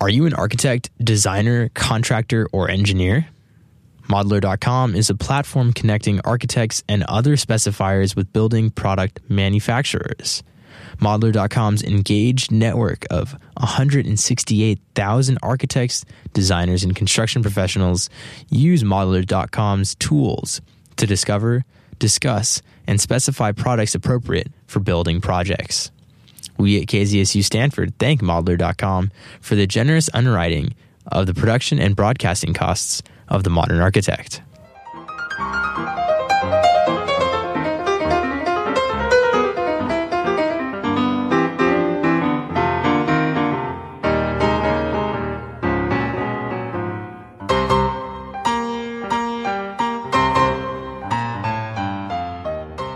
Are you an architect, designer, contractor, or engineer? Modlar.com is a platform connecting architects and other specifiers with building product manufacturers. Modlar.com's engaged network of 168,000 architects, designers, and construction professionals use Modlar.com's tools to discover, discuss, and specify products appropriate for building projects. We at KZSU Stanford thank Modlar.com for the generous underwriting of the production and broadcasting costs of the modern architect.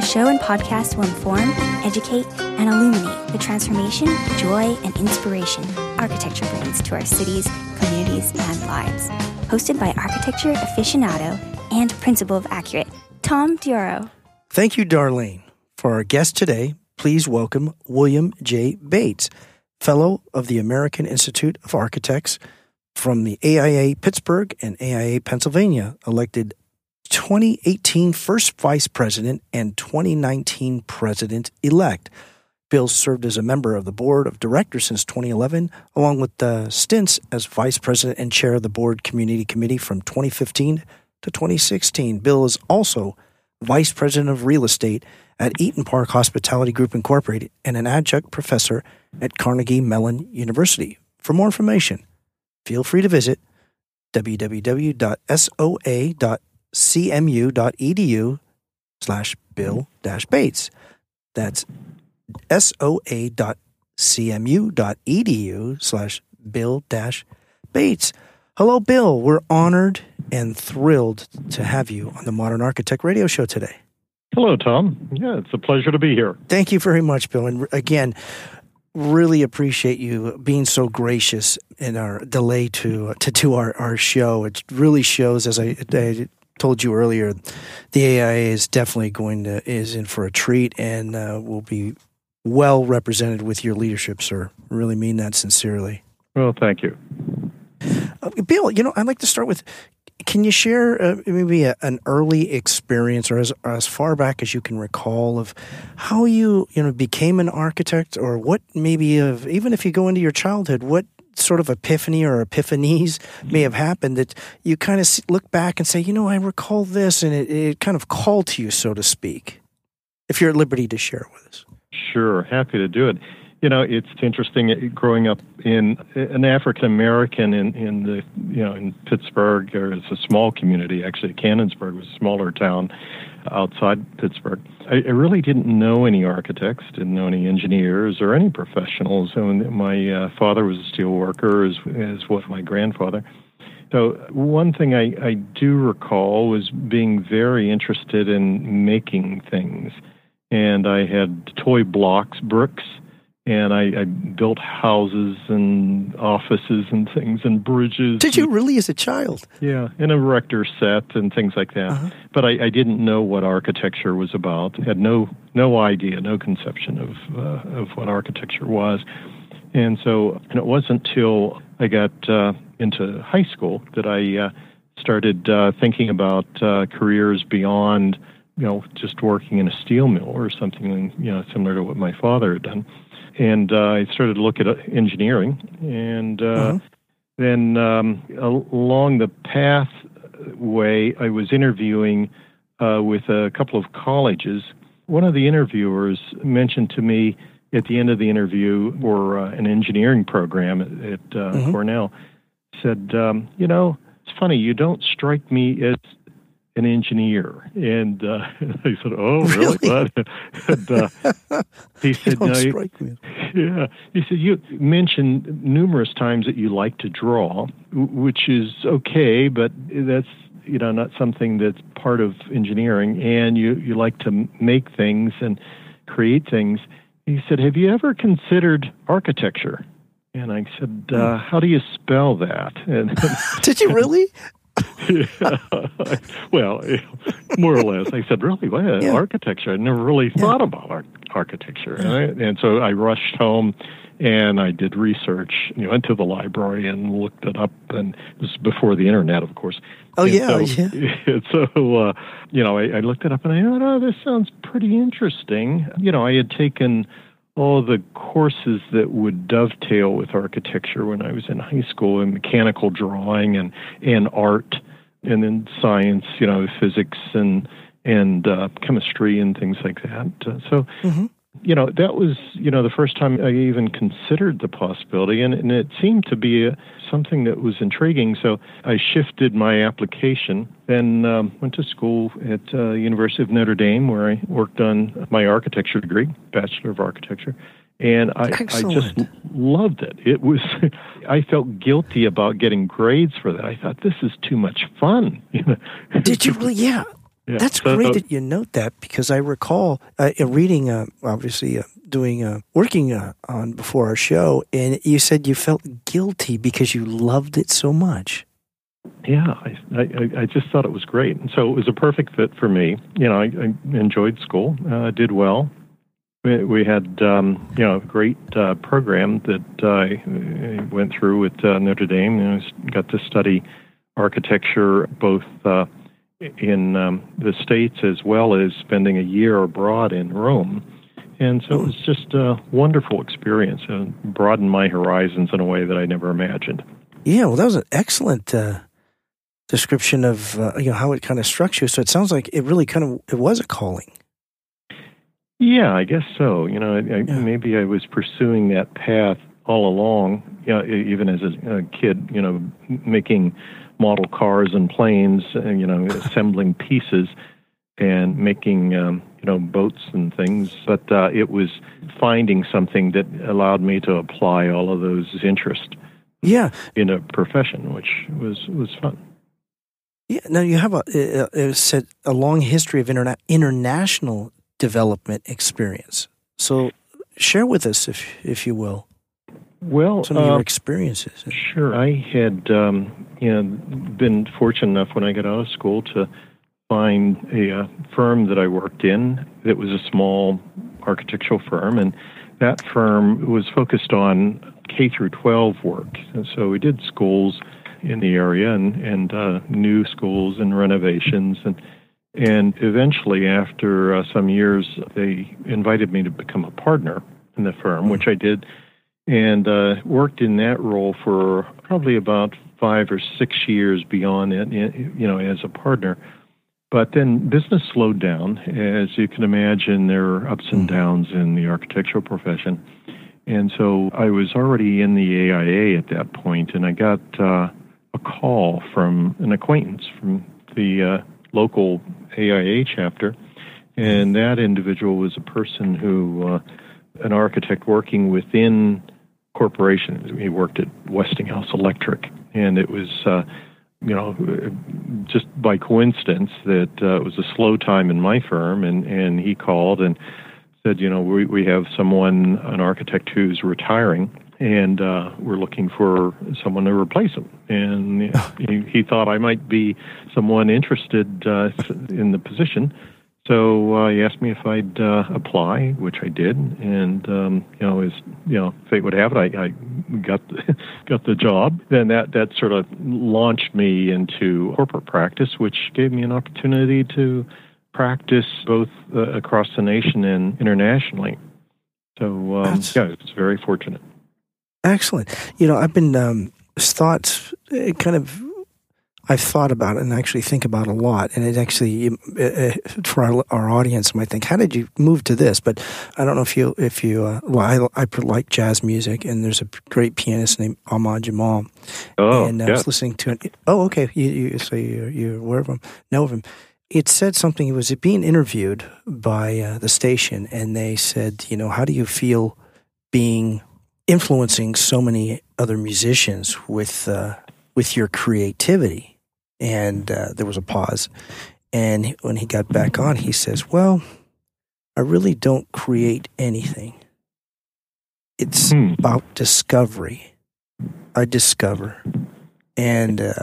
The show and podcast will inform, educate, and illuminate the transformation, joy, and inspiration architecture brings to our cities, communities, and lives. Hosted by architecture aficionado and principal of Accurate, Tom Dioro. Thank you, Darlene. For our guest today, please welcome William J. Bates, Fellow of the American Institute of Architects from the AIA Pittsburgh and AIA Pennsylvania, elected 2018 first vice president and 2019 president elect. Bill served as a member of the board of directors since 2011, along with the stints as vice president and chair of the board community committee from 2015 to 2016. Bill is also vice president of real estate at Eaton Park Hospitality Group Incorporated and an adjunct professor at Carnegie Mellon University. For more information, feel free to visit www.soa.cmu.edu slash bill dash bates. That's soa.cmu.edu slash bill dash bates. Hello, Bill. We're honored and thrilled to have you on the Modern Architect Radio Show today. Hello, Tom. Yeah, it's a pleasure to be here. Thank you very much, Bill. And again, really appreciate you being so gracious in our delay to to do our, our show. It really shows, as I, I told you earlier, the AIA is definitely going to is in for a treat and uh, will be well represented with your leadership, sir. Really mean that sincerely. Well, thank you. Uh, Bill, you know, I'd like to start with can you share uh, maybe a, an early experience or as, as far back as you can recall of how you, you know, became an architect or what maybe of, even if you go into your childhood, what sort of epiphany or epiphanies may mm. have happened that you kind of look back and say, you know, I recall this and it, it kind of called to you, so to speak, if you're at liberty to share with us. Sure, happy to do it. You know, it's interesting uh, growing up in an African American in, in the you know in Pittsburgh, or it's a small community. Actually, Canonsburg was a smaller town outside Pittsburgh. I, I really didn't know any architects, didn't know any engineers or any professionals. My uh, father was a steel worker, as as was my grandfather. So one thing I, I do recall was being very interested in making things and I had toy blocks, bricks, and I, I, built houses and offices and things and bridges. Did you really, as a child? Yeah, in a erector set and things like that. Uh-huh. But I, I, didn't know what architecture was about. Had no no idea, no conception of uh, of what architecture was. And so, and it wasn't until I got uh, into high school that I uh, started uh, thinking about uh, careers beyond you know, just working in a steel mill or something, you know, similar to what my father had done. And uh, I started to look at uh, engineering, and uh, uh-huh. then um, along the pathway, I was interviewing uh, with a couple of colleges. One of the interviewers mentioned to me at the end of the interview for uh, an engineering program at, at uh, mm-hmm. Cornell, said, um, "You know, it's funny. You don't strike me as an engineer. And uh, I said, "Oh, really?" really? and, uh, he said, "No." You, yeah, he said you mentioned numerous times that you like to draw, which is okay, but that's you know not something that's part of engineering, and you you like to make things and create things. He said, "Have you ever considered architecture?" And I said, uh, hmm. "How do you spell that?" And did you really? yeah. well, more or less. I said, "Really? What yeah. architecture? I never really yeah. thought about ar- architecture." And, I, and so I rushed home and I did research. You know, went to the library and looked it up, and it was before the internet, of course. Oh and yeah, so, yeah. So uh, you know, I, I looked it up, and I thought, oh, this sounds pretty interesting. You know, I had taken all the courses that would dovetail with architecture when I was in high school in mechanical drawing and and art, and then science. You know, physics and and uh, chemistry and things like that. Uh, so. Mm-hmm you know, that was, you know, the first time I even considered the possibility, and, and it seemed to be a, something that was intriguing. So I shifted my application, then um, went to school at uh, University of Notre Dame, where I worked on my architecture degree, Bachelor of Architecture. And I, I just loved it. It was, I felt guilty about getting grades for that. I thought this is too much fun. Did you really? Yeah, yeah. That's great uh, that you note that because I recall uh, reading, uh, obviously, uh, doing, uh, working uh, on before our show, and you said you felt guilty because you loved it so much. Yeah, I, I, I just thought it was great, and so it was a perfect fit for me. You know, I, I enjoyed school, did well. We, we had, um, you know, a great program that I went through with Notre Dame. and I got to study architecture both in um, the States as well as spending a year abroad in Rome. And so it was just a wonderful experience and broadened my horizons in a way that I never imagined. Yeah, well, that was an excellent uh, description of uh, you know how it kind of struck you. So it sounds like it really kind of it was a calling. Yeah, I guess so. You know, I, yeah. maybe I was pursuing that path all along. You know, even as a, a kid, you know, making model cars and planes, uh, you know, assembling pieces and making, um, you know, boats and things. But uh, it was finding something that allowed me to apply all of those interests. Yeah. In a profession, which was was fun. Yeah. Now you have a it said a long history of interna- international development experience. So share with us, if if you will. Well, some of your uh, experiences. Sure, I had um, you know been fortunate enough when I got out of school to find a, a uh, firm that I worked in that was a small architectural firm, and that firm was focused on K through 12 work. And so we did schools in the area and and uh, new schools and renovations and. And eventually, after uh, some years, they invited me to become a partner in the firm, which I did and uh, worked in that role for probably about five or six years beyond it, you know, as a partner. But then business slowed down. As you can imagine, there are ups and mm-hmm. downs in the architectural profession. And so I was already in the AIA at that point, and I got uh, a call from an acquaintance from the uh, local AIA chapter. And that individual was a person who, uh, an architect working within corporation. He worked at Westinghouse Electric, and it was, uh, you know, just by coincidence that uh, it was a slow time in my firm, and and he called and said, you know, we we have someone, an architect who's retiring, and uh, we're looking for someone to replace him. And he, he thought I might be someone interested uh, in the position. So uh, he asked me if I'd uh, apply, which I did, and um, you know, as you know, fate would have it, I, I got the, got the job. Then that that sort of launched me into corporate practice, which gave me an opportunity to practice both uh, across the nation and internationally. So um, yeah, it's very fortunate. Excellent. You know, I've been um, thoughts uh, kind of I've thought about it and actually think about a lot. And it actually, for our, our audience, might think, "How did you move to this?" But I don't know if you, if you, uh, well, I, I like jazz music, and there's a great pianist named Ahmad Jamal. Oh, and I yeah. was listening to it. Oh, okay. You, you so you, you're aware of him, know of him. It said something. He was being interviewed by uh, the station, and they said, "You know, how do you feel being influencing so many other musicians with?" Uh, with your creativity And uh, there was a pause. And when he got back on, he says, Well, I really don't create anything. It's hmm. about discovery. I discover. And, uh,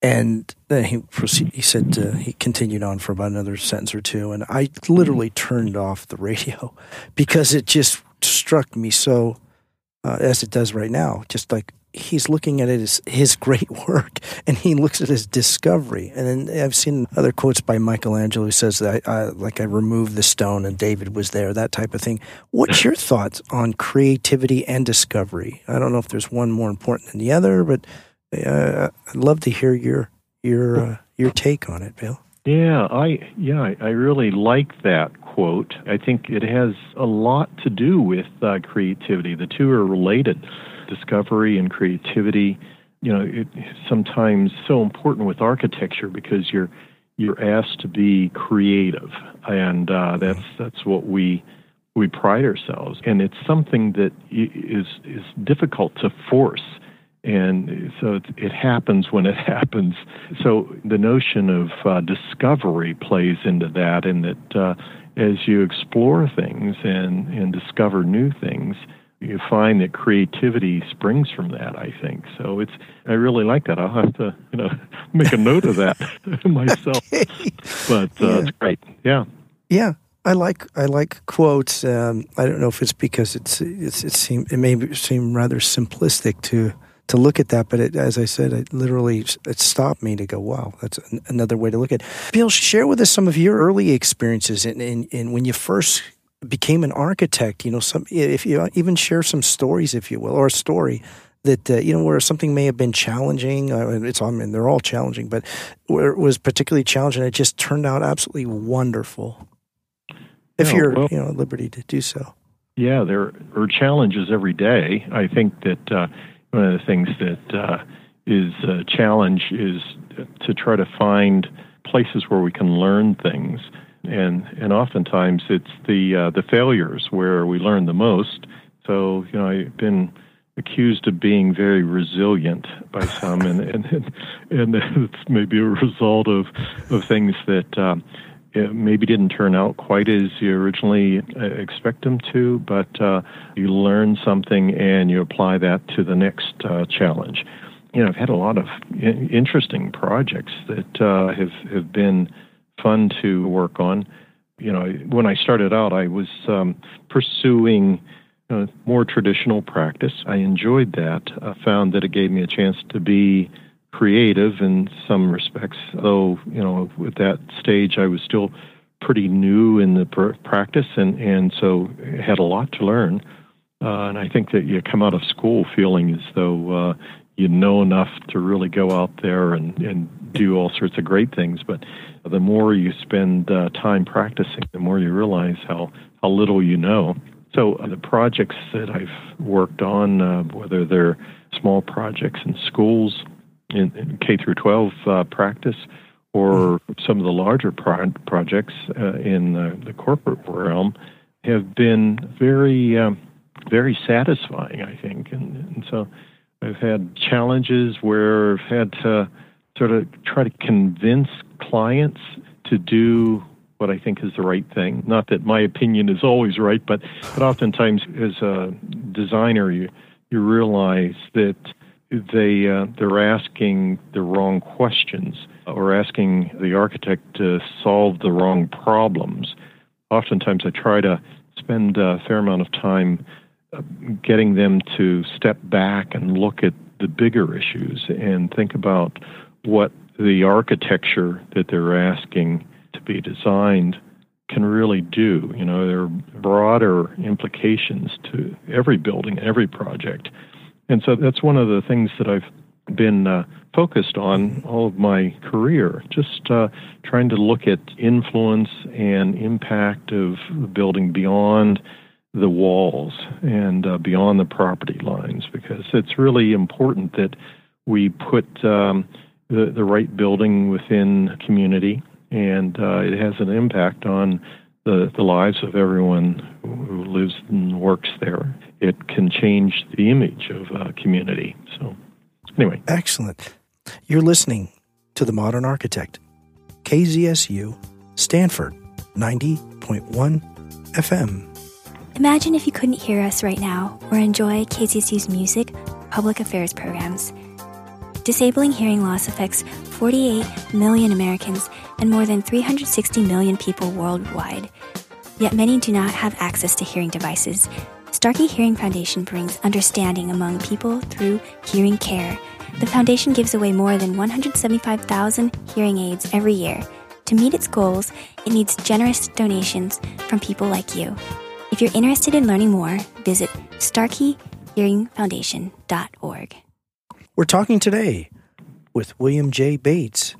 and then he proceed, he said uh, he continued on for about another sentence or two, and I literally turned off the radio because it just struck me so, uh, as it does right now, just like he's looking at it as his great work and he looks at his discovery. And then I've seen other quotes by Michelangelo who says that I, I, like I removed the stone and David was there, that type of thing. What's your thoughts on creativity and discovery? I don't know if there's one more important than the other, but uh, I'd love to hear your your uh, your take on it, Bill. Yeah, I yeah, I really like that quote. I think it has a lot to do with uh, creativity. The two are related discovery and creativity. You know, it, sometimes so important with architecture because you're you're asked to be creative, and uh, that's that's what we we pride ourselves. And it's something that is is difficult to force, and so it, it happens when it happens. So the notion of uh, discovery plays into that, in that uh, as you explore things and and discover new things you find that creativity springs from that i think so it's i really like that i'll have to you know make a note of that myself okay. but uh, yeah. it's great yeah yeah I like I like quotes. Um, I don't know if it's because it's it's it seem it may seem rather simplistic to to look at that, but it, as I said, it literally it stopped me to go, wow, that's an, another way to look at. it. Bill, share with us some of your early experiences in, in, in when you first became an architect. You know, some if you even share some stories, if you will, or a story that uh, you know where something may have been challenging. Uh, it's I mean they're all challenging, but where it was particularly challenging, it just turned out absolutely wonderful. If you're well, you know at liberty to do so. Yeah, there are challenges every day. I think that uh, one of the things that uh, is a challenge is to try to find places where we can learn things and and oftentimes it's the uh, the failures where we learn the most. So you know, I've been accused of being very resilient by some, and and and, it's maybe a result of of things that. Um, maybe didn't turn out quite as you originally uh, expect them to, but uh, you learn something and you apply that to the next uh, challenge. You know, I've had a lot of interesting projects that uh, have have been fun to work on. You know, when I started out, I was um, pursuing uh, more traditional practice. I enjoyed that. I found that it gave me a chance to be creative in some respects, though, you know, at that stage, I was still pretty new in the pr- practice and, and so had a lot to learn. Uh, and I think that you come out of school feeling as though uh, you know enough to really go out there and, and do all sorts of great things. But the more you spend uh, time practicing, the more you realize how, how little you know. So uh, the projects that I've worked on, uh, whether they're small projects in schools, in, in K through 12 uh, practice, or some of the larger pro- projects uh, in the corporate realm, have been very, um, very satisfying. I think, and, and so I've had challenges where I've had to sort of try to convince clients to do what I think is the right thing. Not that my opinion is always right, but, but oftentimes as a designer, you, you realize that they, uh, they're asking the wrong questions or asking the architect to solve the wrong problems. Oftentimes I try to spend a fair amount of time getting them to step back and look at the bigger issues and think about what the architecture that they're asking to be designed can really do. You know, there are broader implications to every building, every project. And so that's one of the things that I've been uh, focused on all of my career, just uh, trying to look at influence and impact of building beyond the walls and uh, beyond the property lines, because it's really important that we put um, the, the right building within community, and uh, it has an impact on the, the lives of everyone who lives and works there. It can change the image of a community. So, anyway. Excellent. You're listening to the modern architect. KZSU, Stanford, 90.1 FM. Imagine if you couldn't hear us right now or enjoy KZSU's music, public affairs programs. Disabling hearing loss affects 48 million Americans and more than 360 million people worldwide. Yet many do not have access to hearing devices. Starkey Hearing Foundation brings understanding among people through hearing care. The foundation gives away more than 175,000 hearing aids every year. To meet its goals, it needs generous donations from people like you. If you're interested in learning more, visit starkeyhearingfoundation.org. We're talking today with William J. Bates,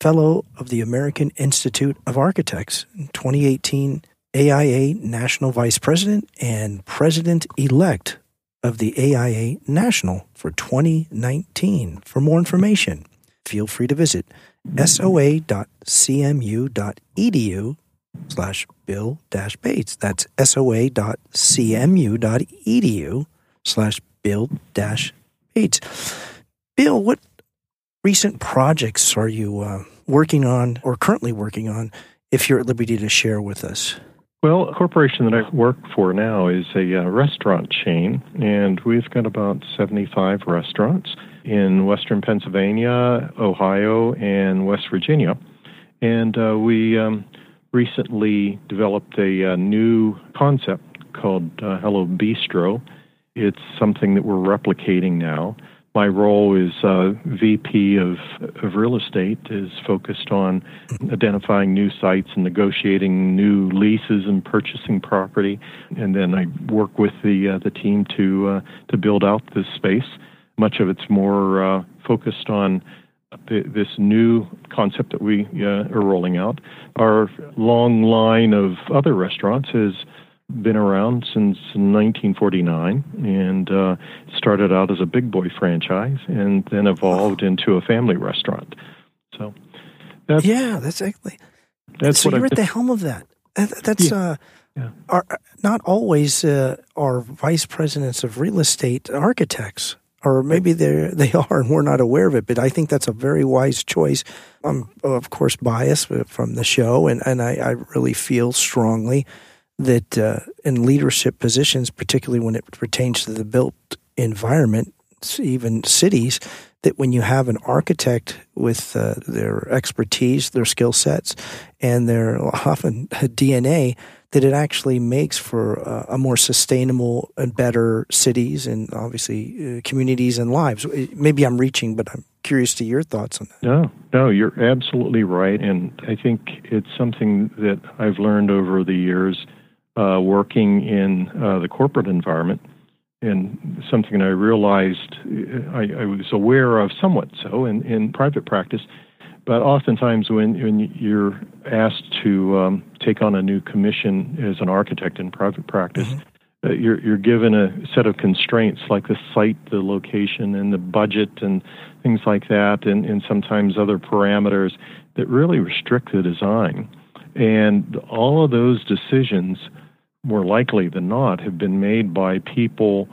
Fellow of the American Institute of Architects, 2018 AIA National Vice President and President elect of the AIA National for 2019. For more information, feel free to visit soa.cmu.edu slash bill dash bates. That's soa.cmu.edu slash bill dash bates. Bill, what recent projects are you uh, working on or currently working on if you're at liberty to share with us? Well, a corporation that I work for now is a uh, restaurant chain, and we've got about 75 restaurants in western Pennsylvania, Ohio, and West Virginia. And uh, we um, recently developed a, a, uh, new concept called uh, Hello Bistro. It's something that we're replicating now my role is uh, VP of, of real estate is focused on identifying new sites and negotiating new leases and purchasing property, and then I work with the uh, the team to uh, to build out this space. Much of it's more uh, focused on the, this new concept that we uh, are rolling out. Our long line of other restaurants has been around since 1949 and uh, started out as a big boy franchise and then evolved into a family restaurant. So that's yeah, that's exactly. That's so you're I've at the helm of that. That's yeah. uh, yeah. Are, not always uh, are vice presidents of real estate architects, or maybe they they are and we're not aware of it. But I think that's a very wise choice. I'm of course biased from the show, and and I, I really feel strongly that uh, in leadership positions, particularly when it pertains to the built environment, even cities, that when you have an architect with uh, their expertise, their skill sets, and their often DNA, that it actually makes for uh, a more sustainable and better cities and obviously uh, communities and lives. Maybe I'm reaching, but I'm curious to your thoughts on that. No, no, you're absolutely right, and I think it's something that I've learned over the years uh, working in uh, the corporate environment. And something I realized I, I, was aware of somewhat so in, in private practice, but oftentimes when, when you're asked to um, take on a new commission as an architect in private practice, mm-hmm. uh, you're, you're given a set of constraints like the site, the location, and the budget, and things like that, and, and sometimes other parameters that really restrict the design. And all of those decisions more likely than not, have been made by people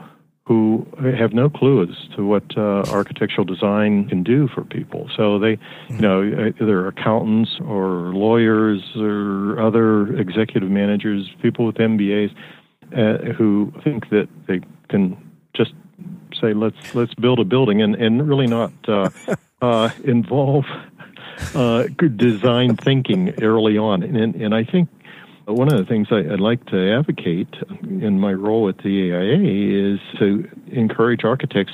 who have no clue as to what uh, architectural design can do for people. So they, you know, either accountants or lawyers or other executive managers, people with MBAs, uh, who think that they can just say, "Let's let's build a building," and and really not uh, uh involve uh, design thinking early on. And and I think one of the things I, would like to advocate in my role at the AIA is to encourage architects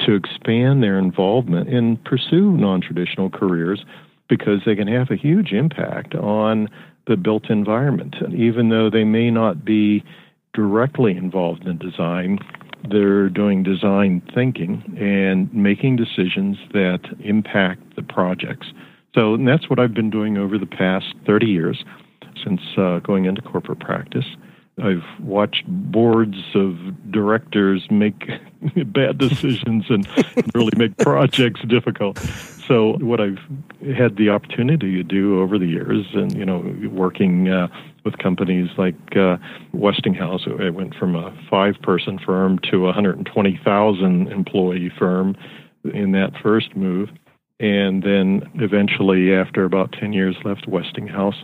to expand their involvement and pursue non traditional careers because they can have a huge impact on the built environment. Even though they may not be directly involved in design, they're doing design thinking and making decisions that impact the projects. So that's what I've been doing over the past 30 years since uh, going into corporate practice. I've watched boards of directors make bad decisions and really make projects difficult. So, what I've had the opportunity to do over the years, and you know, working uh, with companies like uh, Westinghouse, I went from a five-person firm to a 120,000 employee firm in that first move and then eventually, after about 10 years, left Westinghouse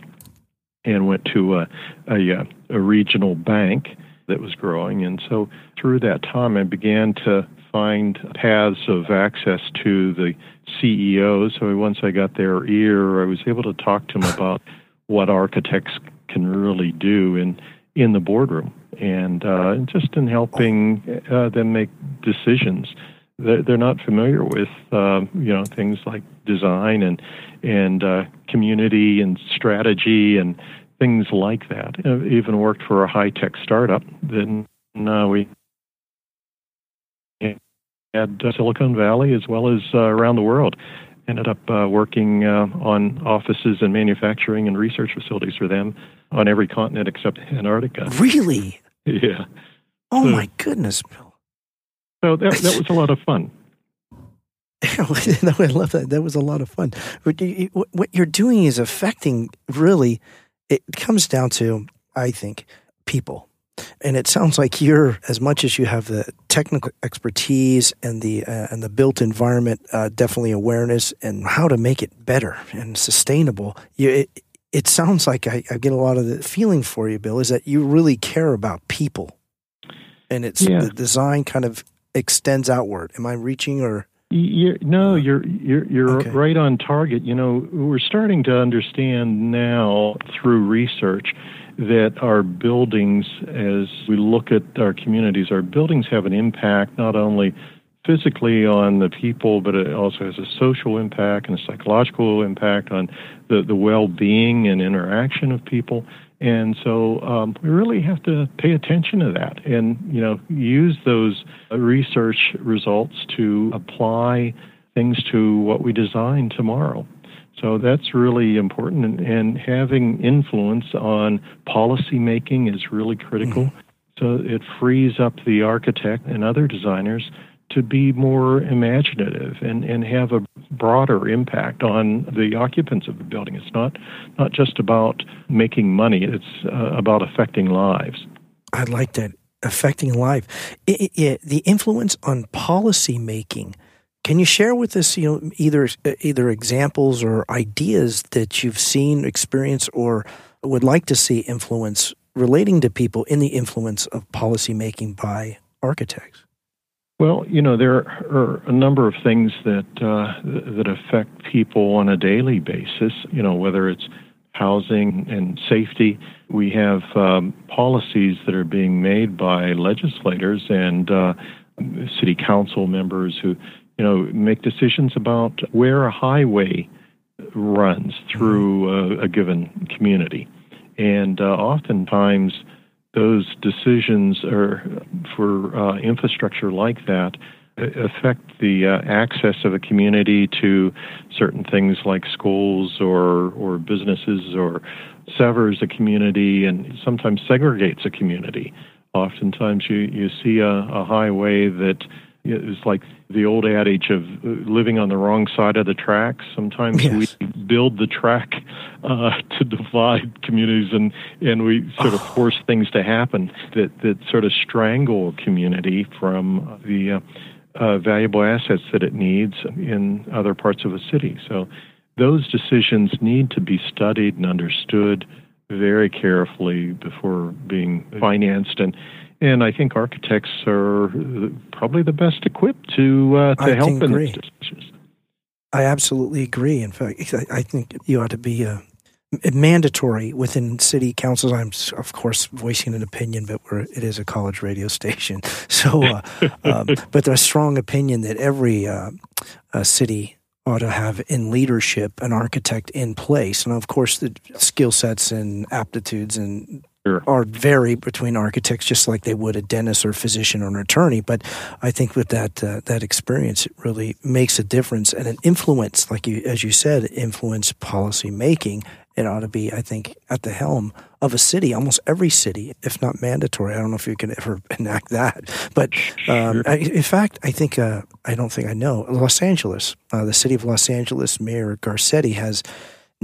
and went to a, a, a regional bank that was growing. And so through that time, I began to find paths of access to the CEO. So once I got their ear, I was able to talk to them about what architects can really do in in the boardroom and uh, just in helping uh, them make decisions. They're not familiar with uh, you know things like design and and uh, community and strategy and things like that. I even worked for a high tech startup. Then uh, we had Silicon Valley as well as uh, around the world. Ended up uh, working uh, on offices and manufacturing and research facilities for them on every continent except Antarctica. Really? Yeah. Oh so, my goodness, Bill. So that that was a lot of fun. I love that. That was a lot of fun. What you're doing is affecting really. It comes down to, I think, people and it sounds like you're, as much as you have the technical expertise and the uh, and the built environment, uh, definitely awareness and how to make it better and sustainable. You, it, it sounds like I, I, get a lot of the feeling for you, Bill, is that you really care about people, and it's yeah. the design kind of extends outward. Am I reaching or? You're, no, you're you're you're okay. right on target. You know, we're starting to understand now through research that our buildings, as we look at our communities, our buildings have an impact not only physically on the people, but it also has a social impact and a psychological impact on the, the well being and interaction of people. And so um, we really have to pay attention to that and, you know, use those research results to apply things to what we design tomorrow. So that's really important, and, and having influence on policy making is really critical. Mm-hmm. So it frees up the architect and other designers to be more imaginative and, and have a broader impact on the occupants of the building. It's not not just about making money; it's uh, about affecting lives. I like that affecting life. It, it, the influence on policy making can you share with us, you know, either either examples or ideas that you've seen, experienced, or would like to see influence relating to people in the influence of policymaking by architects? Well, you know, there are a number of things that uh, that affect people on a daily basis. You know, whether it's housing and safety. We have um, policies that are being made by legislators and uh, city council members who you know, make decisions about where a highway runs through a, a given community. And uh, oftentimes, those decisions are for uh, infrastructure like that affect the uh, access of a community to certain things like schools or or businesses or severs a community and sometimes segregates a community. Oftentimes you, you see a, a highway that is like the old adage of uh, living on the wrong side of the tracks. Sometimes yes. we build the track uh, to divide communities, and and we sort of oh. force things to happen that that sort of strangle a community from the uh, uh, valuable assets that it needs in other parts of a city. So those decisions need to be studied and understood very carefully before being financed and and I think architects are probably the best equipped to uh, to I help in these decisions. I absolutely agree. In fact, I, think you ought to be uh, mandatory within city councils. I'm of course voicing an opinion, but it is a college radio station. So, uh, um, but a strong opinion that every uh, city ought to have in leadership an architect in place, and of course the skill sets and aptitudes and Sure. are vary between architects, just like they would a dentist or a physician or an attorney. But I think with that uh, that experience, it really makes a difference and an influence, like you as you said, influence policy making. It ought to be, I think, at the helm of a city, almost every city, if not mandatory. I don't know if you can ever enact that, but um, I, in fact, I think uh, I don't think I know Los Angeles, uh, the city of Los Angeles, Mayor Garcetti has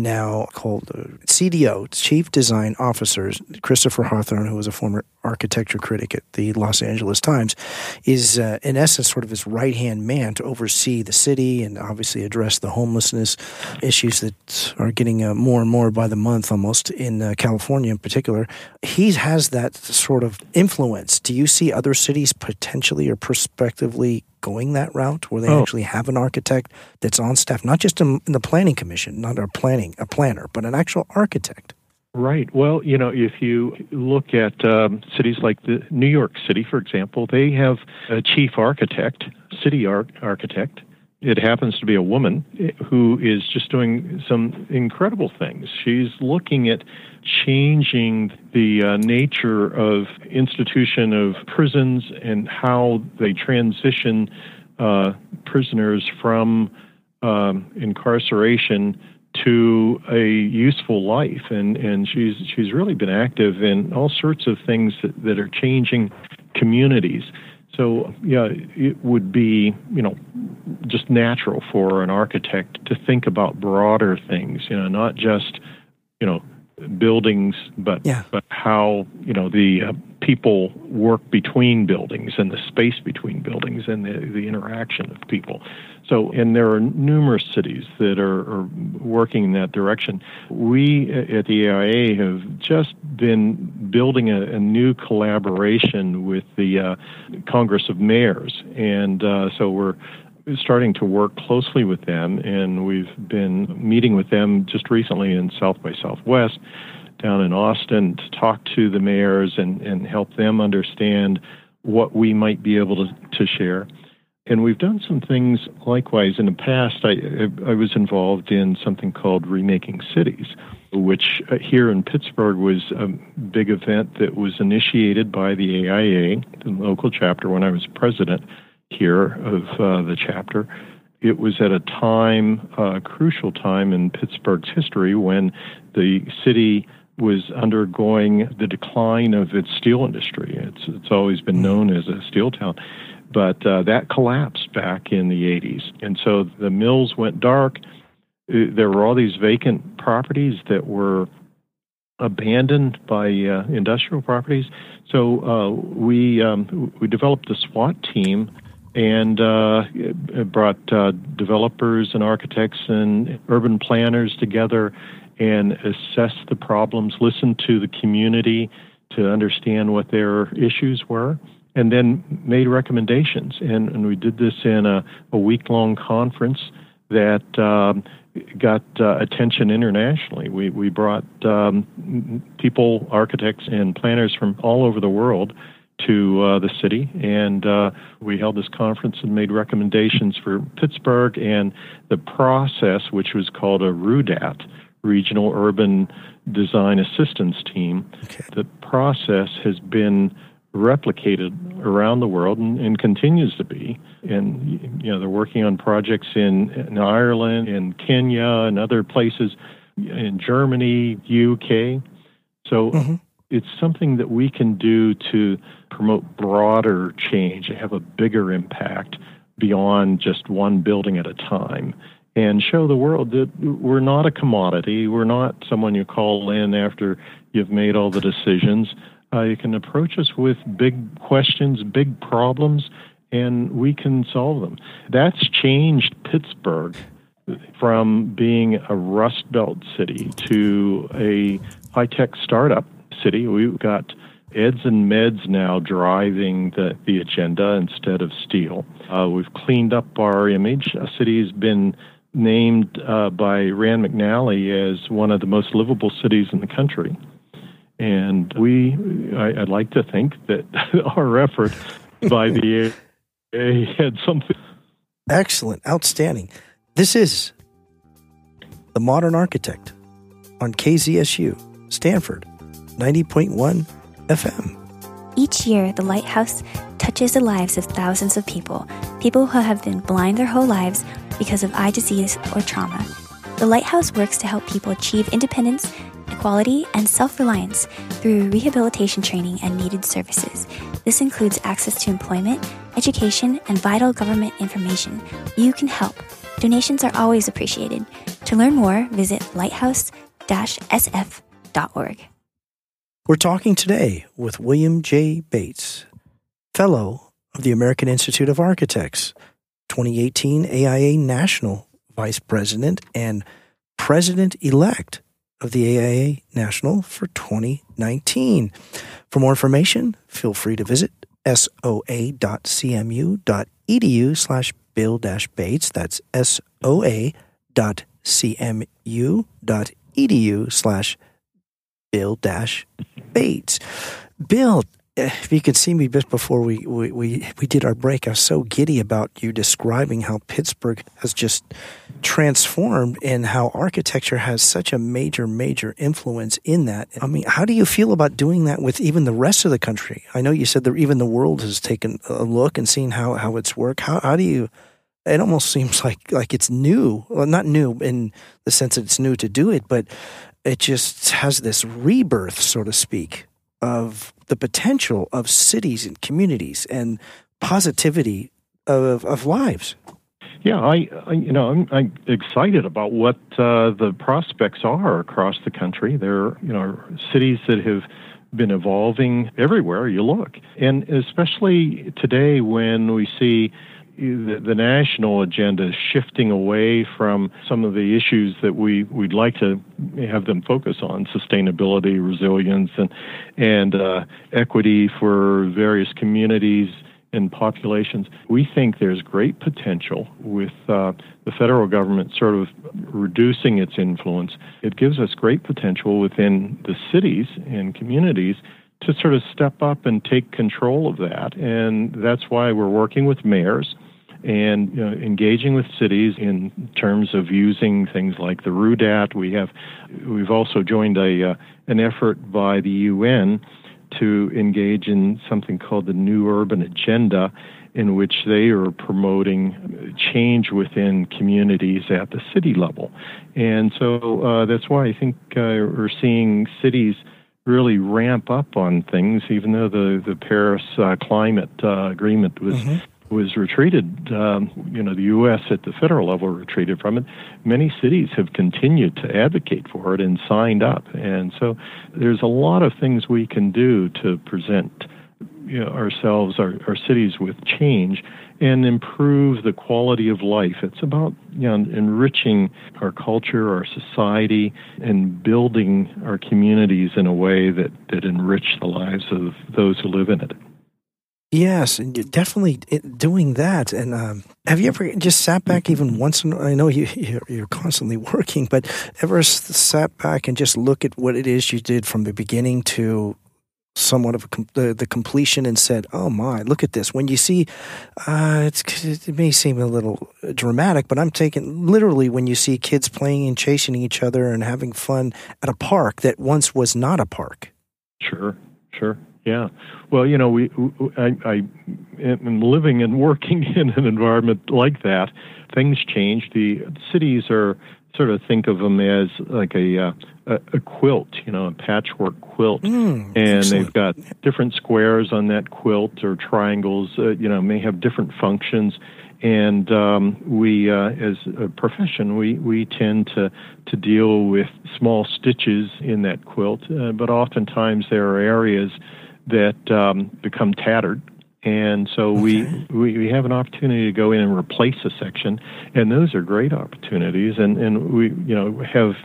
now called CDO, Chief Design Officers, Christopher Hawthorne, who was a former architecture critic at the Los Angeles Times, is uh, in essence sort of his right hand man to oversee the city and obviously address the homelessness issues that are getting uh, more and more by the month almost in uh, California in particular. He has that sort of influence. Do you see other cities potentially or prospectively going that route where they oh. actually have an architect that's on staff, not just in, the planning commission, not a planning a planner, but an actual architect? Right. Well, you know, if you look at um, cities like the New York City, for example, they have a chief architect, city art architect. It happens to be a woman who is just doing some incredible things. She's looking at changing the uh, nature of institution of prisons and how they transition uh, prisoners from um, incarceration to a useful life and and she's she's really been active in all sorts of things that, that are changing communities so yeah it would be you know just natural for an architect to think about broader things you know not just you know buildings but yeah. but how you know the uh, people work between buildings and the space between buildings and the the interaction of people so, and there are numerous cities that are, are, working in that direction. We at the AIA have just been building a, a new collaboration with the uh, Congress of Mayors, and uh, so we're starting to work closely with them, and we've been meeting with them just recently in South by Southwest down in Austin to talk to the mayors and, and help them understand what we might be able to, to share. And we've done some things likewise. In the past, I, I was involved in something called Remaking Cities, which uh, here in Pittsburgh was a big event that was initiated by the AIA, the local chapter, when I was president here of uh, the chapter. It was at a time, a uh, crucial time in Pittsburgh's history when the city was undergoing the decline of its steel industry. It's, it's always been known as a steel town. But uh, that collapsed back in the 80s. And so the mills went dark. Uh, there were all these vacant properties that were abandoned by uh, industrial properties. So uh, we um, we developed the SWAT team and uh, brought uh, developers and architects and urban planners together and assessed the problems, listened to the community to understand what their issues were, and then made recommendations. And, and we did this in a, a week long conference that um, got uh, attention internationally. We, we brought um, people, architects, and planners from all over the world to uh, the city, and uh, we held this conference and made recommendations for Pittsburgh and the process, which was called a RUDAT, Regional Urban Design Assistance Team. Okay. The process has been replicated around the world and, and, continues to be. And you know, they're working on projects in, in Ireland, in Kenya, and other places, in Germany, UK. So mm-hmm. it's something that we can do to promote broader change, have a bigger impact beyond just one building at a time. And show the world that we're not a commodity. We're not someone you call in after you've made all the decisions uh, you can approach us with big questions, big problems, and we can solve them. That's changed Pittsburgh from being a Rust Belt city to a high tech startup city. We've got eds and meds now driving the, the agenda instead of steel. Uh, we've cleaned up our image. A city has been named uh, by Rand McNally as one of the most livable cities in the country. And we, I, would like to think that our effort by the AA had something. Excellent, outstanding. This is The Modern Architect on KZSU, Stanford, 90.1 FM. Each year, the Lighthouse touches the lives of thousands of people, people who have been blind their whole lives because of eye disease or trauma. The Lighthouse works to help people achieve independence equality, and self reliance through rehabilitation training and needed services. This includes access to employment, education, and vital government information. You can help. Donations are always appreciated. To learn more, visit lighthouse-sf.org. We're talking today with William J. Bates, Fellow of the American Institute of Architects, 2018 AIA National Vice President, and President elect of the AIA National for 2019. For more information, feel free to visit soa.cmu.edu slash bill dash Bates. That's soa.cmu.edu slash bill dash Bates. Bill, if you could see me just before we, we, we, we did our break, I was so giddy about you describing how Pittsburgh has just transformed and how architecture has such a major, major influence in that. I mean, how do you feel about doing that with even the rest of the country? I know you said that even the world has taken a look and seen how, how it's worked. How, how do you, it almost seems like, like it's new. Well, not new in the sense that it's new to do it, but it just has this rebirth, so to speak, of the potential of cities and communities and positivity of, of lives. Yeah, I, I you know I'm, I'm, excited about what uh, the prospects are across the country. There you know cities that have been evolving everywhere you look, and especially today when we see the, the national agenda shifting away from some of the issues that we we'd like to have them focus on sustainability, resilience, and and uh, equity for various communities and populations. We think there's great potential with uh, the federal government sort of reducing its influence. It gives us great potential within the cities and communities to sort of step up and take control of that. And that's why we're working with mayors and you know, engaging with cities in terms of using things like the RUDAT. We have, we've also joined a uh, an effort by the UN to engage in something called the New Urban Agenda, in which they are promoting change within communities at the city level. And so uh, that's why I think uh, we're seeing cities really ramp up on things, even though the, the Paris uh, Climate uh, Agreement was. Mm-hmm was retreated, um, you know, the U.S. at the federal level retreated from it. Many cities have continued to advocate for it and signed up. And so there's a lot of things we can do to present you know, ourselves, our, our cities with change and improve the quality of life. It's about you know, enriching our culture, our society, and building our communities in a way that, that enrich the lives of those who live in it. Yes, definitely doing that. And um, have you ever just sat back even once? In, I know you you're constantly working, but ever sat back and just look at what it is you did from the beginning to somewhat of a, the, the completion and said, "Oh my, look at this!" When you see, uh, it may seem a little dramatic, but I'm taking literally when you see kids playing and chasing each other and having fun at a park that once was not a park. Sure, sure. Yeah. Well, you know, we, I, I am living and working in an environment like that. Things change. The cities are sort of think of them as like a uh, a, a quilt, you know, a patchwork quilt, mm, and excellent. they've got different squares on that quilt or triangles. Uh, you know, may have different functions. And um, we, uh, as a profession, we, we tend to, to deal with small stitches in that quilt, uh, but oftentimes there are areas that um, become tattered. And so okay. we, we, we have an opportunity to go in and replace a section, and those are great opportunities. And, and we you know have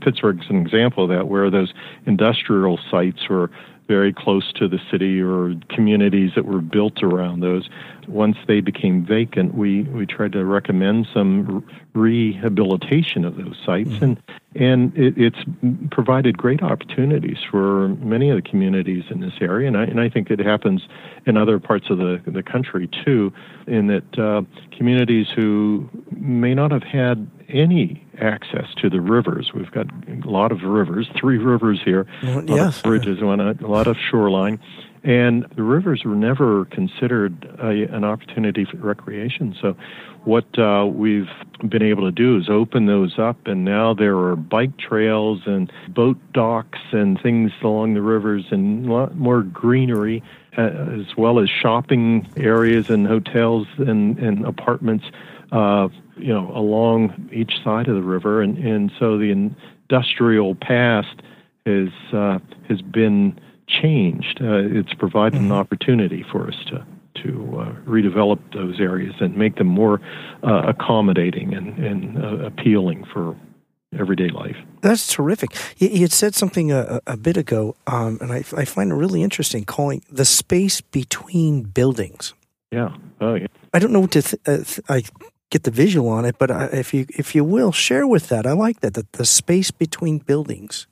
Pittsburgh's an example of that, where those industrial sites were very close to the city or communities that were built around those. Once they became vacant, we, we tried to recommend some rehabilitation of those sites, mm-hmm. and and it, it's provided great opportunities for many of the communities in this area, and I, and I think it happens in other parts of the the country too, in that uh, communities who may not have had any access to the rivers. We've got a lot of rivers, three rivers here, well, yes. bridges, one, a lot of shoreline. And the rivers were never considered a, an opportunity for recreation. So, what uh, we've been able to do is open those up, and now there are bike trails and boat docks and things along the rivers, and a lot more greenery, uh, as well as shopping areas and hotels and, and apartments uh, you know, along each side of the river, and and so the industrial past has uh, has been changed. Uh, it's provided mm-hmm. an opportunity for us to to uh, redevelop those areas and make them more uh, accommodating and, and uh, appealing for everyday life. That's terrific. You, you had said something a, a bit ago, um, and I, I, find it really interesting calling the space between buildings. Yeah. Oh, yeah. I don't know what to. Th- uh, th- I get the visual on it, but I, if you if you will share with that, I like that the, the space between buildings.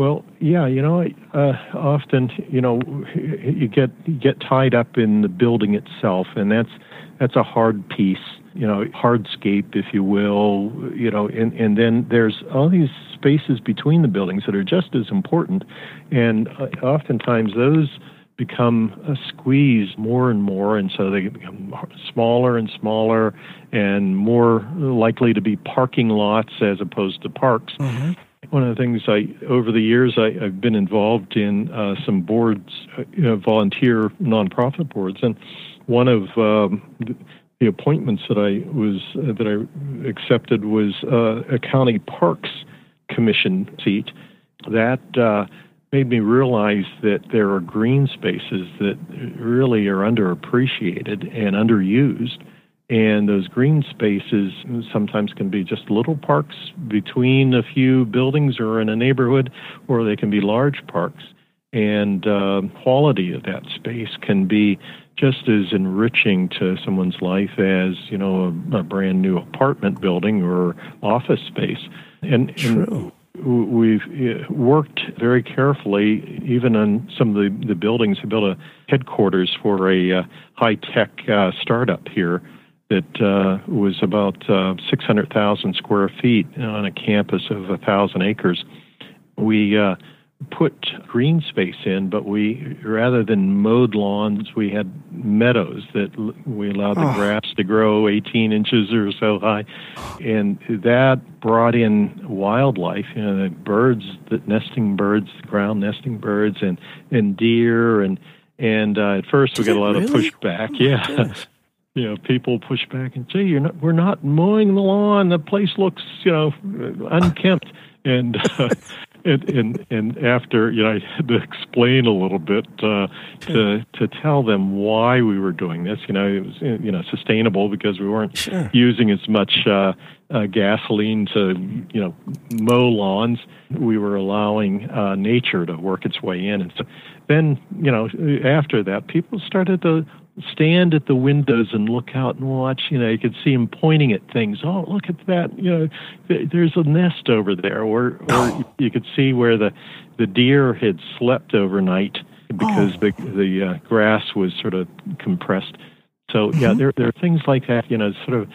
Well, yeah, you know, uh, often you know you get you get tied up in the building itself, and that's that's a hard piece, you know, hardscape, if you will, you know, and and then there's all these spaces between the buildings that are just as important, and uh, oftentimes those become uh, squeezed more and more, and so they become smaller and smaller, and more likely to be parking lots as opposed to parks. Mm-hmm one of the things I, over the years, I, have been involved in uh, some boards, uh, you know, volunteer nonprofit boards, and one of um, the appointments that I was uh, that I accepted was uh, a county parks commission seat. That uh, made me realize that there are green spaces that really are underappreciated and underused and those green spaces sometimes can be just little parks between a few buildings or in a neighborhood, or they can be large parks. And uh, quality of that space can be just as enriching to someone's life as you know a, a brand new apartment building or office space. And, True. and we've uh, worked very carefully, even on some of the, the buildings. We built a headquarters for a uh, high tech uh, startup here that uh, was about uh, 600,000 square feet on a campus of 1,000 acres. We uh, put green space in, but we, rather than mowed lawns, we had meadows that we allowed the oh. grass to grow 18 inches or so high. And that brought in wildlife, you know, the birds, the nesting birds, ground nesting birds, and, and deer and and uh, at first we got a lot really? of pushback. Oh yeah, you know, people push back and say, "You're not. We're not mowing the lawn. The place looks, you know, unkempt." and uh, and, and and after you know, I had to explain a little bit uh, to to tell them why we were doing this. You know, it was you know sustainable because we weren't sure. using as much uh, uh, gasoline to you know mow lawns. We were allowing uh, nature to work its way in, and so then you know after that, people started to stand at the windows and look out and watch. You know, you could see him pointing at things. Oh, look at that! You know, there's a nest over there, or or oh. you could see where the the deer had slept overnight because oh. the the uh, grass was sort of compressed. So yeah, mm-hmm. there there are things like that. You know, sort of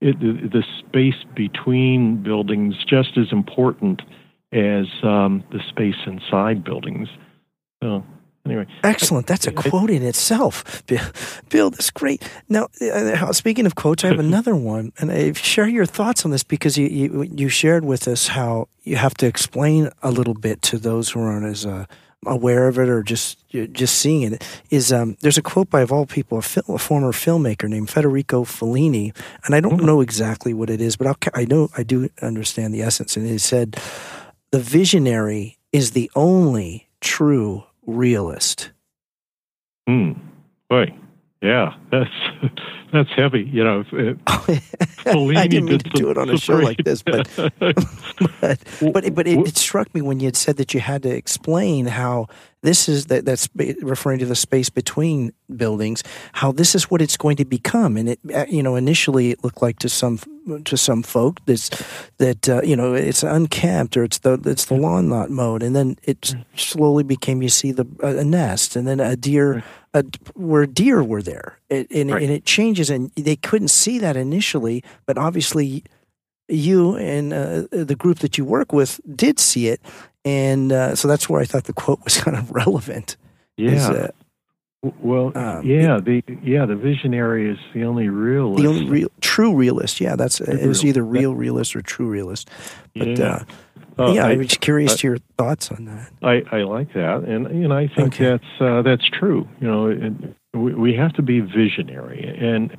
it, the, the space between buildings just as important as um, the space inside buildings. So Anyway, excellent. That's a quote in itself, Bill. Bill, that's great. Now, uh, speaking of quotes, I have another one, and I share your thoughts on this because you, you, you shared with us how you have to explain a little bit to those who aren't as uh, aware of it or just just seeing it. Is um, there's a quote by of all people, a, fil- a, former filmmaker named Federico Fellini, and I don't mm-hmm. know exactly what it is, but I'll, I know I do understand the essence. And he said, "The visionary is the only true." Realist. Hmm. Boy, yeah, that's that's heavy. You know, I didn't mean to do it on a show like this, but but but, but it, it, struck me when you had said that you had to explain how this is that that's referring to the space between buildings, how this is what it's going to become, and it uh, you know initially it looked like to some to some folk that's that uh, you know it's unkempt or it's the it's the lawn lot mode, and then it slowly became you see the a nest, and then a deer a, where deer were there, it, and, right. and it changes, and they couldn't see that initially, but obviously you and uh, the group that you work with did see it, and uh, so that's where I thought the quote was kind of relevant. Yeah. Is, uh, well, um, yeah, the yeah the visionary is the only realist. The only real, true realist. Yeah, that's true it was either real realist or true realist. But yeah, uh, uh, yeah I, was curious to your thoughts on that. I, I like that, and you know I think okay. that's uh, that's true. You know, we have to be visionary. And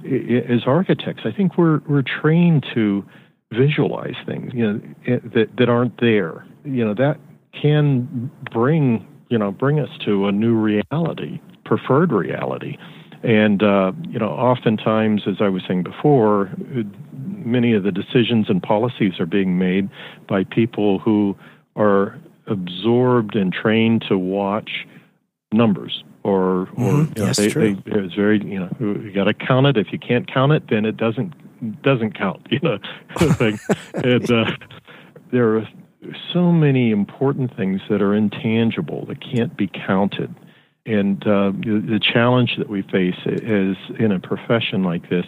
as architects, I think we're we're trained to visualize things, you know, that that aren't there. You know, that can bring you know bring us to a new reality, preferred reality. And uh, you know, oftentimes, as I was saying before, many of the decisions and policies are being made by people who are absorbed and trained to watch numbers or or mm-hmm. you know, yes, they, true. They, it's very you know you got to count it. If you can't count it, then it doesn't doesn't count. You know, and uh, there are so many important things that are intangible that can't be counted. And uh, the challenge that we face is in a profession like this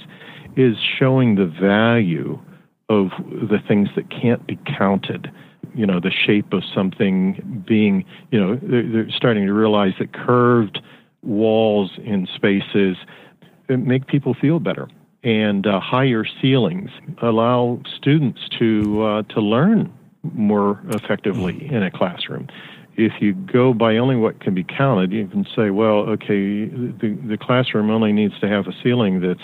is showing the value of the things that can't be counted you know the shape of something being you know they're, they're starting to realize that curved walls in spaces make people feel better and uh, higher ceilings allow students to uh, to learn more effectively in a classroom. If you go by only what can be counted, you can say, well, okay, the, the classroom only needs to have a ceiling that's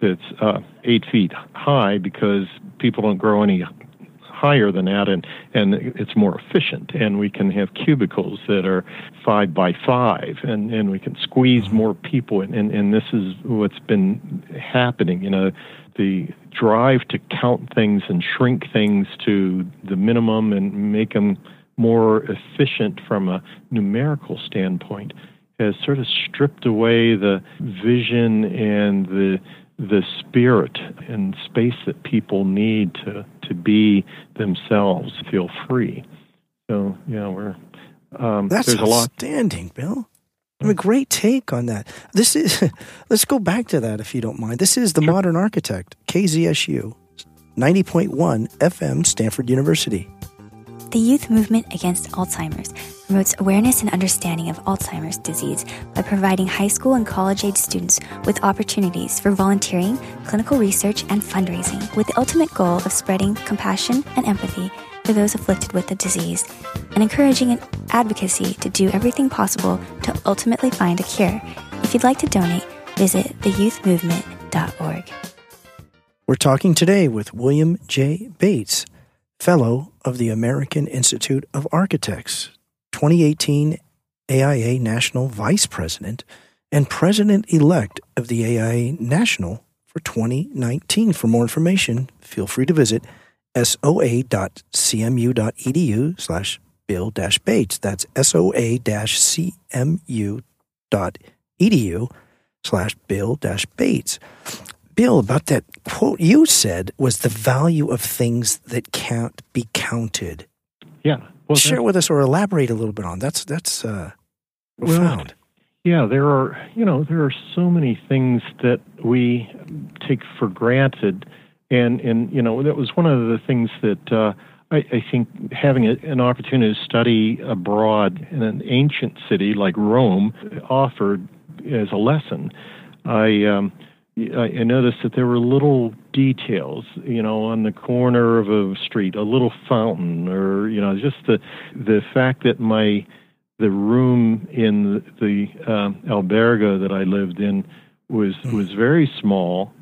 that's uh, eight feet high because people don't grow any higher than that and and it's more efficient and we can have cubicles that are five by five and and we can squeeze mm-hmm. more people and and, and this is what's been happening you know the drive to count things and shrink things to the minimum and make them more efficient from a numerical standpoint has sort of stripped away the vision and the the spirit and space that people need to to be themselves, feel free. So yeah, we're um, that's there's a lot. outstanding, Bill. I mean, great take on that. This is let's go back to that if you don't mind. This is the sure. Modern Architect, KZSU, ninety point one FM, Stanford University. The Youth Movement Against Alzheimer's promotes awareness and understanding of Alzheimer's disease by providing high school and college age students with opportunities for volunteering, clinical research, and fundraising, with the ultimate goal of spreading compassion and empathy for those afflicted with the disease and encouraging an advocacy to do everything possible to ultimately find a cure. If you'd like to donate, visit theyouthmovement.org. We're talking today with William J. Bates Fellow of the American Institute of Architects, 2018 AIA National Vice President, and President elect of the AIA National for 2019. For more information, feel free to visit soa.cmu.edu slash bill bates. That's soa-cmu.edu slash bill bates. Bill, about that quote you said was the value of things that can't be counted. Yeah. Well, Share with us or elaborate a little bit on that's that's uh, profound. Well, yeah, there are you know there are so many things that we take for granted, and and you know that was one of the things that uh, I, I think having a, an opportunity to study abroad in an ancient city like Rome offered as a lesson. I um, I noticed that there were little details, you know, on the corner of a street, a little fountain, or you know, just the the fact that my the room in the, the um, alberga that I lived in was hmm. was very small,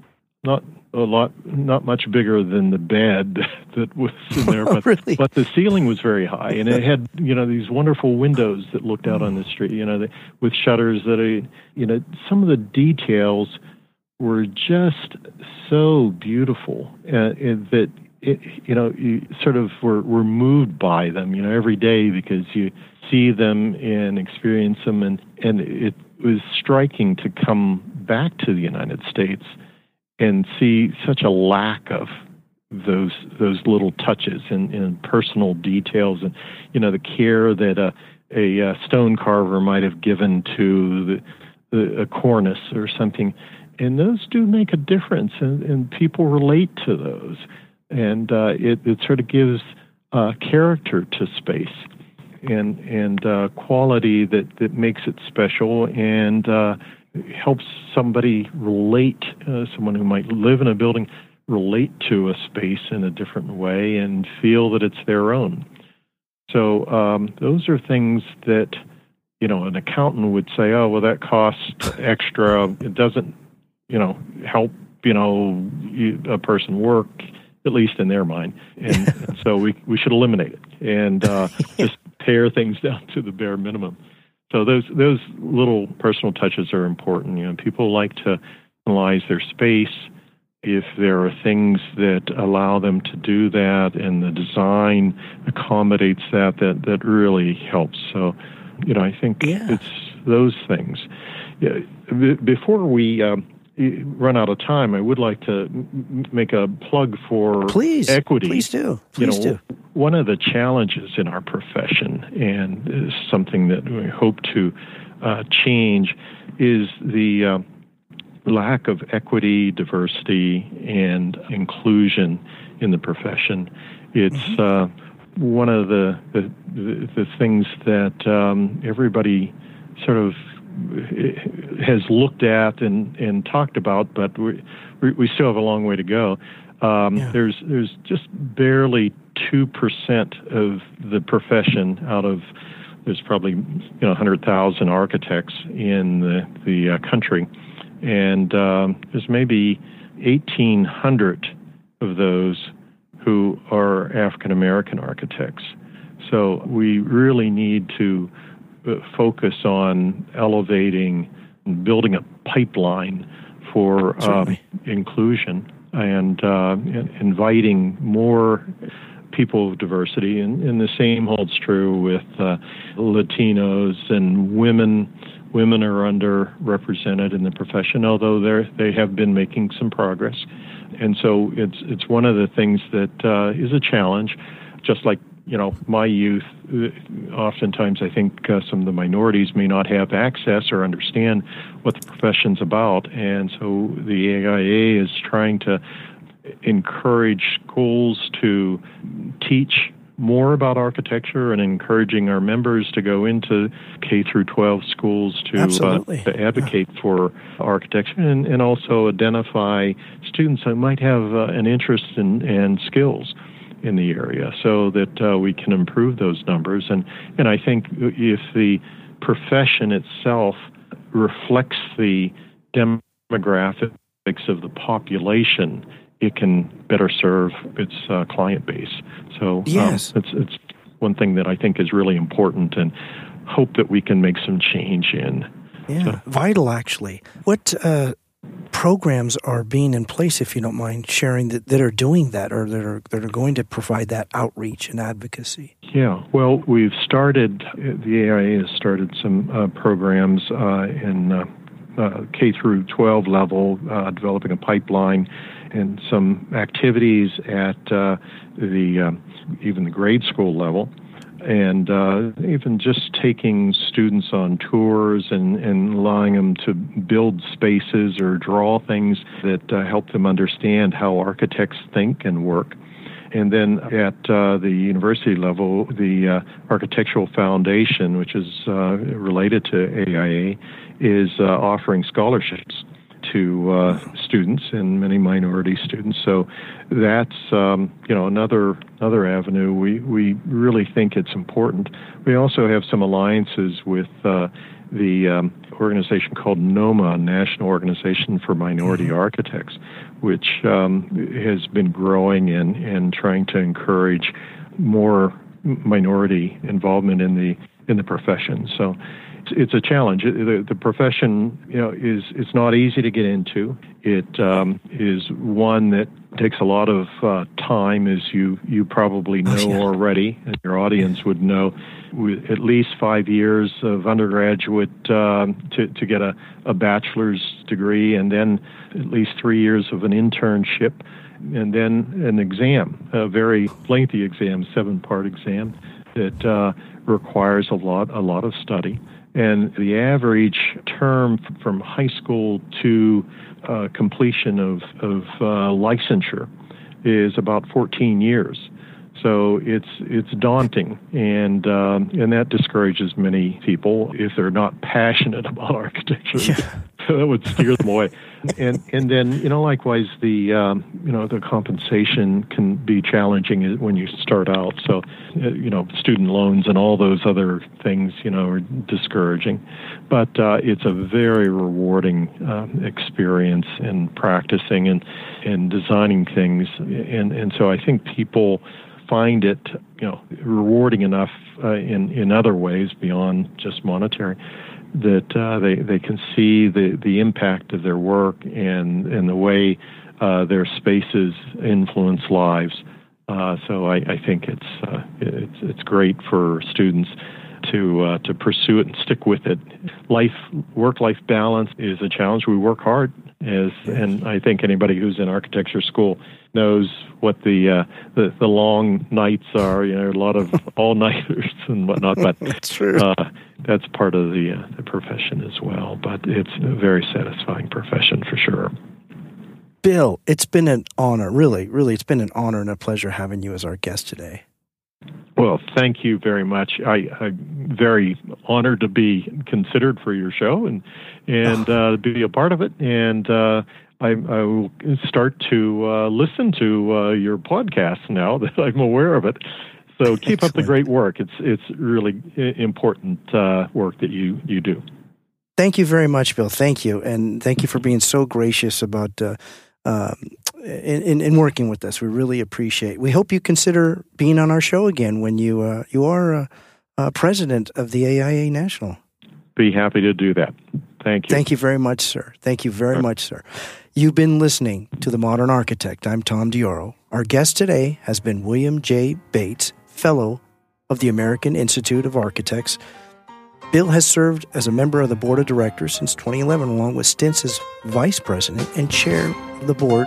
not a lot, not much bigger than the bed that was in there, but really? but the ceiling was very high, and it had you know these wonderful windows that looked out on the street, you know, with shutters that are, you know, some of the details were just so beautiful uh, that it, you know you sort of were, were moved by them you know every day because you see them and experience them. And and it was striking to come back to the United States and see such a lack of those those little touches and, and personal details and you know the care that a a, a stone carver might have given to the, the a cornice or something and those do make a difference, and, and people relate to those, and uh, it, it sort of gives uh, character to space and and uh, quality that that makes it special and uh, helps somebody relate, uh, someone who might live in a building, relate to a space in a different way and feel that it's their own. So um, those are things that you know, an accountant would say, "Oh, well, that costs extra. It doesn't, you know, help, you know, a person work." At least in their mind, and, and so we we should eliminate it and uh, just pare things down to the bare minimum. So those those little personal touches are important. You know, people like to analyze their space. If there are things that allow them to do that, and the design accommodates that, that that really helps. So you know, I think yeah. it's those things. Yeah, before we um, run out of time, I would like to make a plug for please, equity. Please do. Please you know, do. One of the challenges in our profession, and is something that we hope to uh, change, is the uh, lack of equity, diversity, and inclusion in the profession. It's mm-hmm. uh, one of the the, the things that um, everybody sort of has looked at and, and talked about, but we, we still have a long way to go. Um, yeah. There's there's just barely two percent of the profession out of there's probably you know 100,000 architects in the the uh, country, and um, there's maybe 1,800 of those who are African American architects. So we really need to focus on elevating and building a pipeline for um, inclusion and uh, inviting more people of diversity. And, and, the same holds true with uh, Latinos and women. Women are underrepresented in the profession, although they they have been making some progress and so it's it's one of the things that uh, is a challenge. Just like you know, my youth, uh, oftentimes I think uh, some of the minorities may not have access or understand what the profession's about, and so the AIA is trying to encourage schools to teach more about architecture and encouraging our members to go into K through 12 schools to, uh, to advocate yeah. for architecture and, and, also identify students that might have uh, an interest in, and skills in the area so that uh, we can improve those numbers. And, and I think if the profession itself reflects the demographics of the population, it can better serve its uh, client base. So um, yes. Um, it's it's one thing that I think is really important, and hope that we can make some change in. Yeah, so. vital actually. What uh, programs are being in place, if you don't mind sharing, that, that are doing that or that are that are going to provide that outreach and advocacy? Yeah, well, we've started. The AIA has started some uh, programs uh, in uh, uh, K through 12 level, uh, developing a pipeline and some activities at uh, the even the grade school level, and uh, even just taking students on tours and, and allowing them to build spaces or draw things that uh, help them understand how architects think and work. And then at uh, the university level, the uh, Architectural Foundation, which is uh, related to AIA, is uh, offering scholarships to uh, students and many minority students. So that's um, you know another another avenue. We we really think it's important. We also have some alliances with uh, the um, organization called NOMA, National Organization for Minority mm-hmm. Architects, which um, has been growing and and trying to encourage more minority involvement in the in the profession. So it's a challenge. The, the profession, you know, is it's not easy to get into. It um, is one that takes a lot of uh, time, as you you probably oh, know yeah. already, and your audience would know. With at least five years of undergraduate um, to to get a, a bachelor's degree, and then at least three years of an internship, and then an exam, a very lengthy exam, seven part exam that uh, requires a lot a lot of study. And the average term from high school to uh, completion of, of uh, licensure is about 14 years. So it's it's daunting, and um, and that discourages many people if they're not passionate about architecture. Yeah. that would steer them away. And and then you know likewise the um, you know the compensation can be challenging when you start out. So uh, you know student loans and all those other things you know are discouraging, but uh, it's a very rewarding um, experience in practicing and and designing things. And and so I think people find it you know rewarding enough uh, in in other ways beyond just monetary that uh, they they can see the the impact of their work and and the way uh, their spaces influence lives. Uh, so I, I, think it's uh, it's it's great for students to uh, to pursue it and stick with it. Life work life balance is a challenge. We work hard as and I think anybody who's in architecture school knows what the uh, the, the long nights are. You know, a lot of all nighters and whatnot. But that's true. Uh, that's part of the uh, the profession as well. But it's a very satisfying profession for sure. Bill, it's been an honor. Really, really, it's been an honor and a pleasure having you as our guest today. Well, thank you very much. I, am very honored to be considered for your show and and oh. uh, be a part of it. And uh, I, I, will start to uh, listen to uh, your podcast now that I'm aware of it. So keep Excellent. up the great work. It's it's really important uh, work that you you do. Thank you very much, Bill. Thank you, and thank you for being so gracious about uh, um, in, in, working with us. We really appreciate. We hope you consider being on our show again when you uh, you are uh, uh, president of the AIA National. Be happy to do that. Thank you. Thank you very much, sir. Thank you very right. much, sir. You've been listening to The Modern Architect. I'm Tom Dioro. Our guest today has been William J. Bates, Fellow of the American Institute of Architects. Bill has served as a member of the board of directors since 2011, along with stints as vice president and chair of the board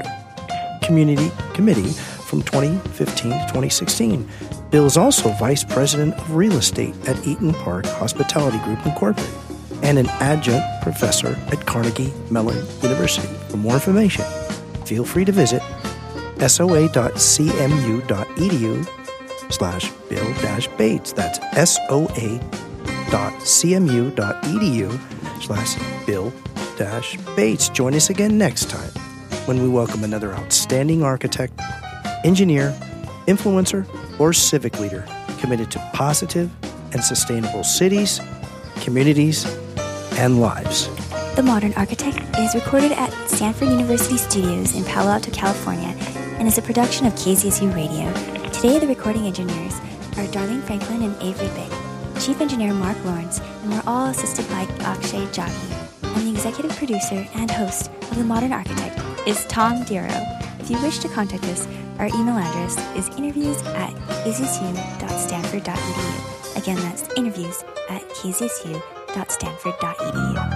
community committee from 2015 to 2016. Bill is also vice president of real estate at Eaton Park Hospitality Group Incorporated and an adjunct professor at Carnegie Mellon University. For more information, feel free to visit soa.cmu.edu slash Bill dash Bates. That's soa.cmu.edu slash bill dash bates. Join us again next time when we welcome another outstanding architect, engineer, influencer, or civic leader committed to positive and sustainable cities, communities, and lives. The Modern Architect is recorded at Stanford University Studios in Palo Alto, California, and is a production of KZSU Radio. Today, the recording engineers are Darlene Franklin and Avery Bick. Chief Engineer Mark Lawrence, and we're all assisted by Akshay Jaggi. And the executive producer and host of The Modern Architect is Tom Dioro. If you wish to contact us, our email address is interviews at kzsu.stanford.edu. Again, that's interviews at kzsu.stanford.edu stanford.edu.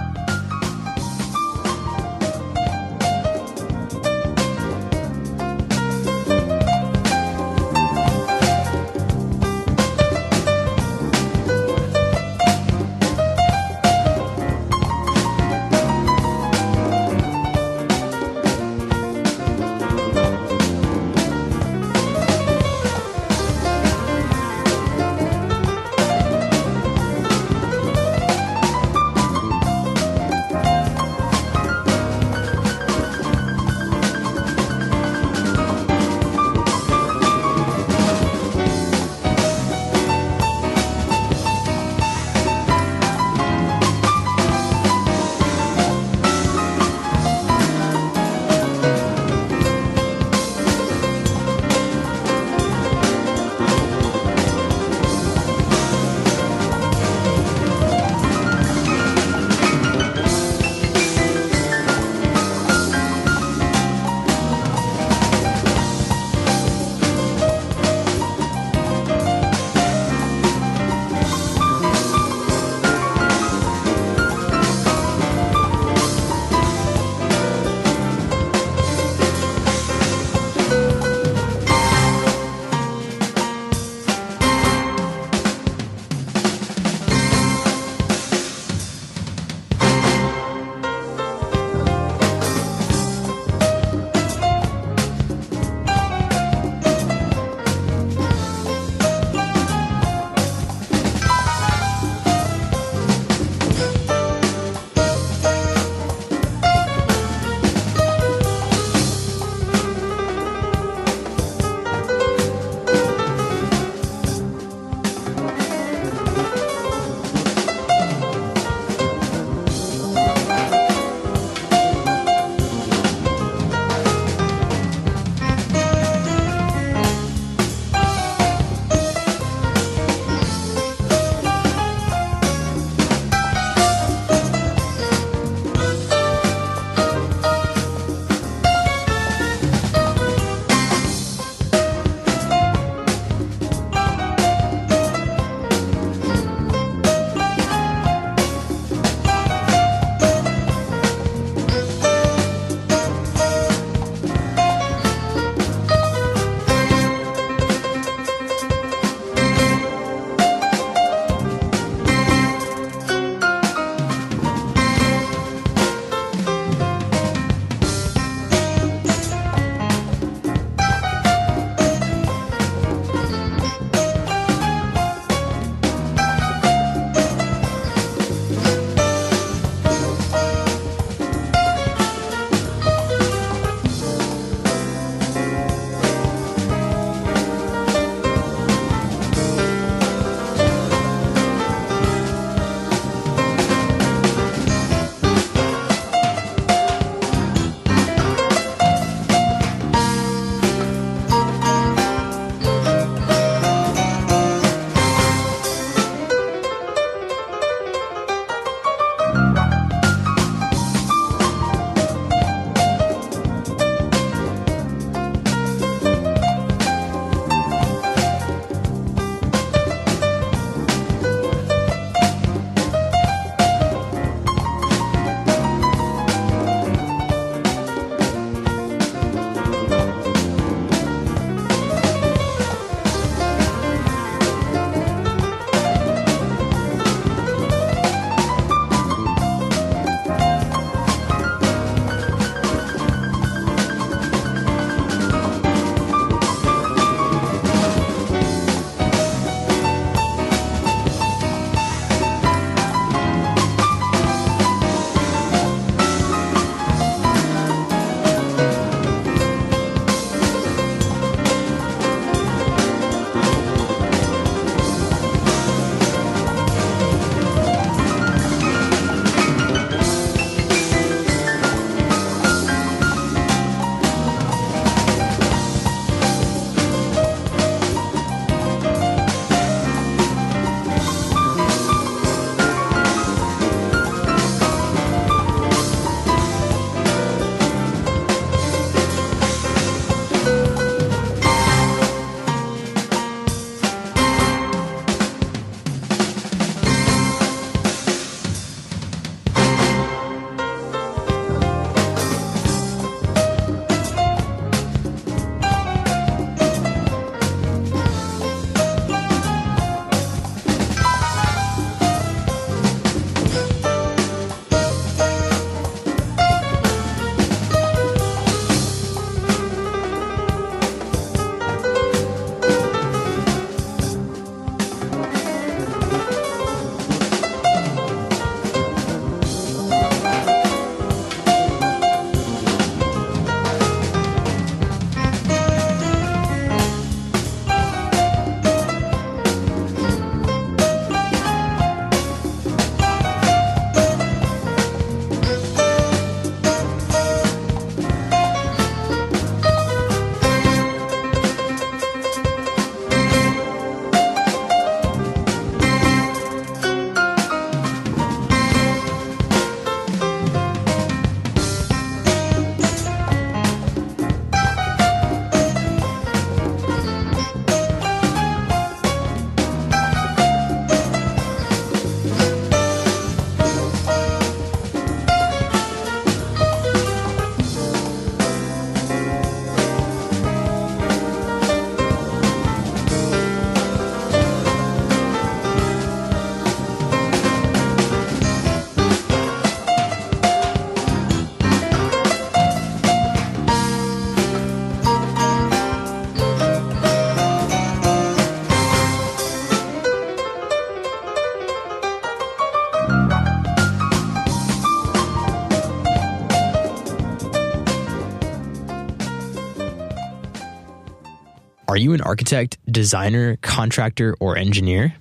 Are you an architect, designer, contractor, or engineer?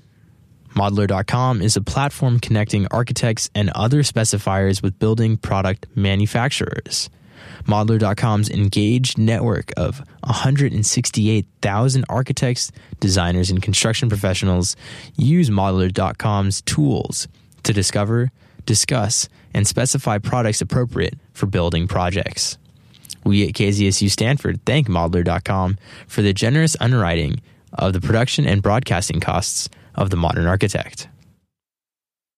Modlar.com is a platform connecting architects and other specifiers with building product manufacturers. Modlar.com's engaged network of 168,000 architects, designers, and construction professionals use Modlar.com's tools to discover, discuss, and specify products appropriate for building projects. We at KZSU Stanford thank Modlar.com for the generous underwriting of the production and broadcasting costs of The Modern Architect.